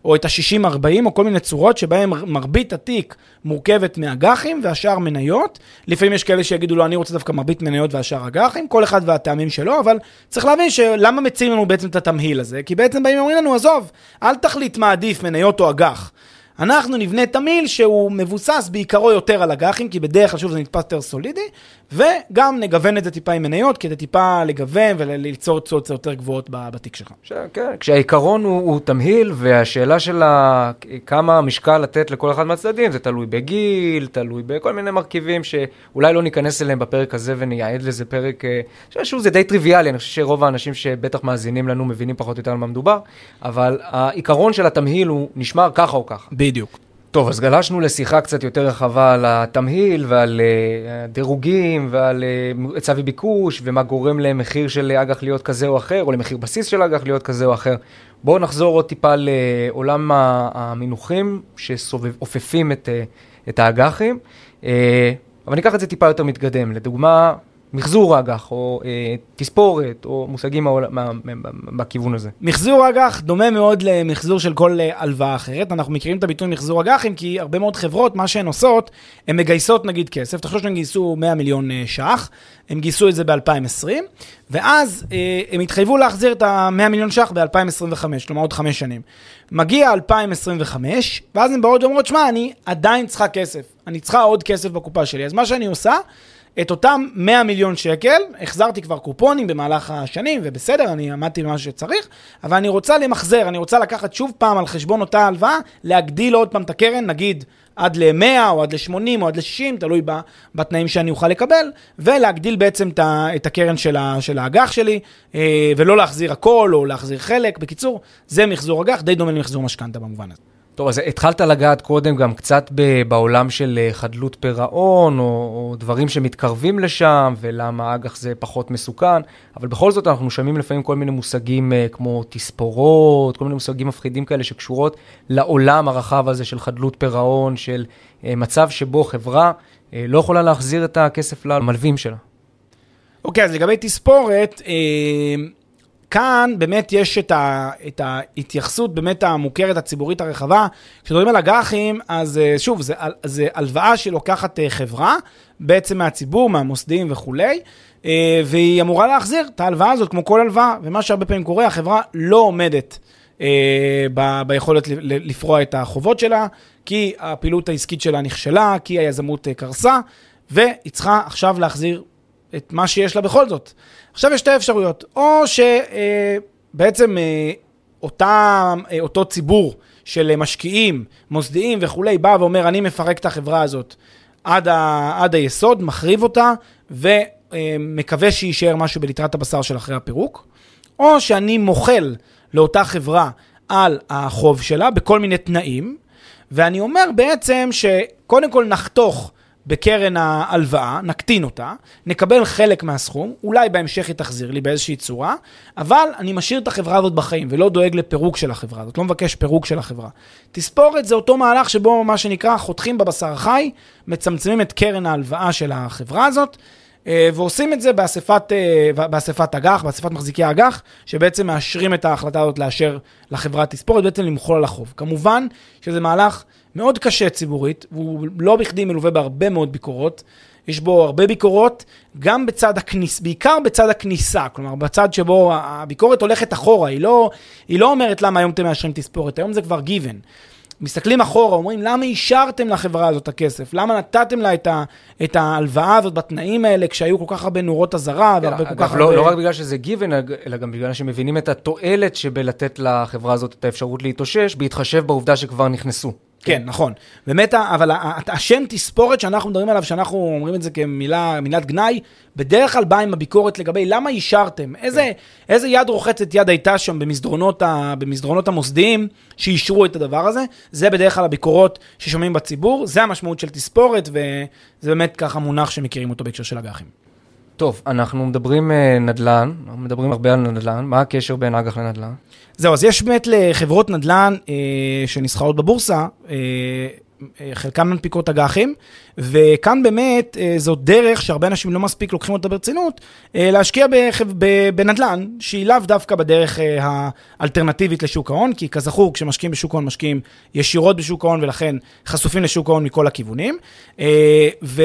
או את ה-60-40, או כל מיני צורות שבהם מרבית התיק מורכבת מאג"חים והשאר מניות. לפעמים יש כאלה שיגידו לו, לא, אני רוצה דווקא מרבית מניות והשאר אג"חים, כל אחד והטעמים שלו, אבל צריך להבין שלמה מציעים לנו בעצם את התמהיל הזה? כי בעצם באים ואומרים לנו, עזוב, אל תחליט מה עדיף, מניות או אג"ח. אנחנו נבנה תמהיל שהוא מבוסס בעיקרו יותר על אג"חים, כי בדרך כלל, שוב, זה נתפס יותר סולידי, וגם נגוון את זה טיפה עם מניות, כדי טיפה לגוון וליצור תשואות יותר גבוהות בתיק שלך. כן, כשהעיקרון הוא, הוא תמהיל, והשאלה של כמה משקל לתת לכל אחד מהצדדים, זה תלוי בגיל, תלוי בכל מיני מרכיבים שאולי לא ניכנס אליהם בפרק הזה ונייעד לזה פרק, אה, שוב, זה די טריוויאלי, אני חושב שרוב האנשים שבטח מאזינים לנו מבינים פחות או יותר על מה מדובר, אבל העיקרון של התמהיל הוא נשמר ככה או ככה. בדיוק. טוב, אז גלשנו לשיחה קצת יותר רחבה על התמהיל ועל uh, דירוגים ועל uh, היצע וביקוש ומה גורם למחיר של אג"ח להיות כזה או אחר, או למחיר בסיס של אג"ח להיות כזה או אחר. בואו נחזור עוד טיפה לעולם המינוחים שאופפים את, uh, את האג"חים, uh, אבל ניקח את זה טיפה יותר מתקדם. לדוגמה, מחזור אג"ח, או אה, תספורת, או מושגים בכיוון הזה. מחזור אג"ח דומה מאוד למחזור של כל אה, הלוואה אחרת. אנחנו מכירים את הביטוי מחזור אג"חים, כי הרבה מאוד חברות, מה שהן עושות, הן מגייסות נגיד כסף. תחשוב שהן גייסו 100 מיליון אה, ש"ח, הם גייסו את זה ב-2020, ואז אה, הם התחייבו להחזיר את ה-100 מיליון ש"ח ב-2025, כלומר עוד חמש שנים. מגיע 2025, ואז הן באות ואומרות, שמע, אני עדיין צריכה כסף, אני צריכה עוד כסף בקופה שלי. אז מה שאני עושה, את אותם 100 מיליון שקל, החזרתי כבר קופונים במהלך השנים, ובסדר, אני עמדתי במה שצריך, אבל אני רוצה למחזר, אני רוצה לקחת שוב פעם על חשבון אותה הלוואה, להגדיל עוד פעם את הקרן, נגיד עד ל-100 או עד ל-80 או עד ל-60, תלוי בתנאים שאני אוכל לקבל, ולהגדיל בעצם את הקרן של האג"ח שלי, אה, ולא להחזיר הכל או להחזיר חלק. בקיצור, זה מחזור אג"ח, די דומה למחזור משכנתה במובן הזה. טוב, אז התחלת לגעת קודם גם קצת בעולם של אה, חדלות פירעון, או, או דברים שמתקרבים לשם, ולמה אג"ח זה פחות מסוכן, אבל בכל זאת אנחנו שומעים לפעמים כל מיני מושגים אה, כמו תספורות, כל מיני מושגים מפחידים כאלה שקשורות לעולם הרחב הזה של חדלות פירעון, של אה, מצב שבו חברה לא יכולה להחזיר את הכסף למלווים שלה. אוקיי, okay, אז לגבי תספורת, כאן באמת יש את, ה, את ההתייחסות באמת המוכרת הציבורית הרחבה. כשמדברים על אג"חים, אז אה, שוב, זה, זה הלוואה שלוקחת אה, חברה, בעצם מהציבור, מהמוסדיים וכולי, אה, והיא אמורה להחזיר את ההלוואה הזאת כמו כל הלוואה, ומה שהרבה פעמים קורה, החברה לא עומדת ב, ביכולת לפרוע את החובות שלה, כי הפעילות העסקית שלה נכשלה, כי היזמות קרסה, והיא צריכה עכשיו להחזיר את מה שיש לה בכל זאת. עכשיו יש שתי אפשרויות, או שבעצם אה, אותה, אה, אותו ציבור של משקיעים, מוסדיים וכולי, בא ואומר, אני מפרק את החברה הזאת, עד, ה, עד היסוד, מחריב אותה, ומקווה שיישאר משהו בליטרת הבשר של אחרי הפירוק, או שאני מוחל לאותה חברה על החוב שלה בכל מיני תנאים, ואני אומר בעצם שקודם כל נחתוך בקרן ההלוואה, נקטין אותה, נקבל חלק מהסכום, אולי בהמשך היא תחזיר לי באיזושהי צורה, אבל אני משאיר את החברה הזאת בחיים ולא דואג לפירוק של החברה הזאת, לא מבקש פירוק של החברה. תספורת זה אותו מהלך שבו מה שנקרא חותכים בבשר החי, מצמצמים את קרן ההלוואה של החברה הזאת. אה, ועושים את זה באספת, אה, באספת אג"ח, באספת מחזיקי האג"ח, שבעצם מאשרים את ההחלטה הזאת לאשר לחברת תספורת, בעצם למחול על החוב. כמובן שזה מהלך מאוד קשה ציבורית, והוא לא בכדי מלווה בהרבה מאוד ביקורות. יש בו הרבה ביקורות, גם בצד הכניסה, בעיקר בצד הכניסה, כלומר בצד שבו הביקורת הולכת אחורה, היא לא, היא לא אומרת למה היום אתם מאשרים תספורת, היום זה כבר given. מסתכלים אחורה, אומרים, למה אישרתם לחברה הזאת את הכסף? למה נתתם לה את, ה, את ההלוואה הזאת בתנאים האלה, כשהיו כל כך הרבה נורות אזהרה והרבה כל כך לא, הרבה... לא רק בגלל שזה גיוון, אלא גם בגלל שמבינים את התועלת שבלתת לחברה הזאת את האפשרות להתאושש, בהתחשב בעובדה שכבר נכנסו. כן, נכון. באמת, אבל השם תספורת שאנחנו מדברים עליו, שאנחנו אומרים את זה כמילה, מילת גנאי, בדרך כלל בא עם הביקורת לגבי למה אישרתם, איזה, כן. איזה יד רוחצת יד הייתה שם במסדרונות, ה, במסדרונות המוסדיים שאישרו את הדבר הזה, זה בדרך כלל הביקורות ששומעים בציבור, זה המשמעות של תספורת, וזה באמת ככה מונח שמכירים אותו בהקשר של אג"חים. טוב, אנחנו מדברים אה, נדל"ן, אנחנו מדברים הרבה על נדל"ן, מה הקשר בין אג"ח לנדל"ן? זהו, אז יש באמת לחברות נדל"ן אה, שנסחרות בבורסה, אה, אה, חלקן מנפיקות אג"חים, וכאן באמת אה, זו דרך שהרבה אנשים לא מספיק לוקחים אותה ברצינות, להשקיע בחב, בנדל"ן, שהיא לאו דווקא בדרך האלטרנטיבית לשוק ההון, כי כזכור, כשמשקיעים בשוק ההון, משקיעים ישירות בשוק ההון, ולכן חשופים לשוק ההון מכל הכיוונים. ו...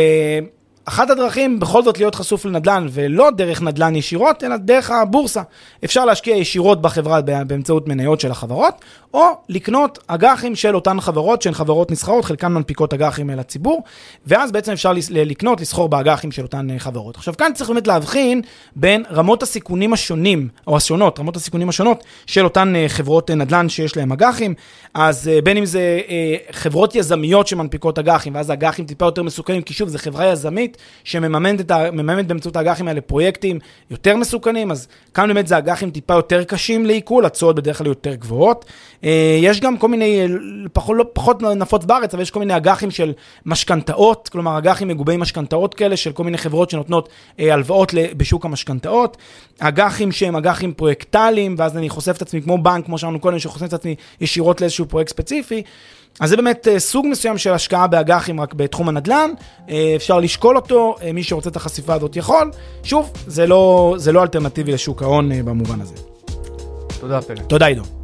אחת הדרכים בכל זאת להיות חשוף לנדל"ן, ולא דרך נדל"ן ישירות, אלא דרך הבורסה. אפשר להשקיע ישירות בחברה באמצעות מניות של החברות, או לקנות אג"חים של אותן חברות שהן חברות נסחרות, חלקן מנפיקות אג"חים אל הציבור, ואז בעצם אפשר לקנות, לסחור באג"חים של אותן אה, חברות. עכשיו כאן צריך באמת להבחין בין רמות הסיכונים השונים, או השונות, רמות הסיכונים השונות של אותן אה, חברות אה, נדל"ן שיש להן אג"חים, אז בין אם זה חברות יזמיות שמנפיקות אג"חים, ואז אג"חים טיפה יותר מסוכנים, כי שוב, זו חברה יזמית שמממנת ה, באמצעות האג"חים האלה פרויקטים יותר מסוכנים, אז כאן באמת זה אג"חים טיפה יותר קשים לעיכול, הצעות בדרך כלל יותר גבוהות. אה, יש גם כל מיני, אה, פחות, לא, פחות נפוץ בארץ, אבל יש כל מיני אג"חים של משכנתאות, כלומר אג"חים מגובי משכנתאות כאלה, של כל מיני חברות שנותנות אה, הלוואות בשוק המשכנתאות. אג"חים שהם אג"חים פרויקטליים, ואז אני חושף את עצמי כמו בנק, כמו שאמרנו קודם, שחושף את עצמי ישירות לאיזשהו פרויקט ספציפי. אז זה באמת סוג מסוים של השקעה באג"חים רק בתחום הנדל"ן, אפשר לשקול אותו, מי שרוצה את החשיפה הזאת יכול. שוב, זה לא, זה לא אלטרנטיבי לשוק ההון במובן הזה. תודה, פלא. תודה, עידו.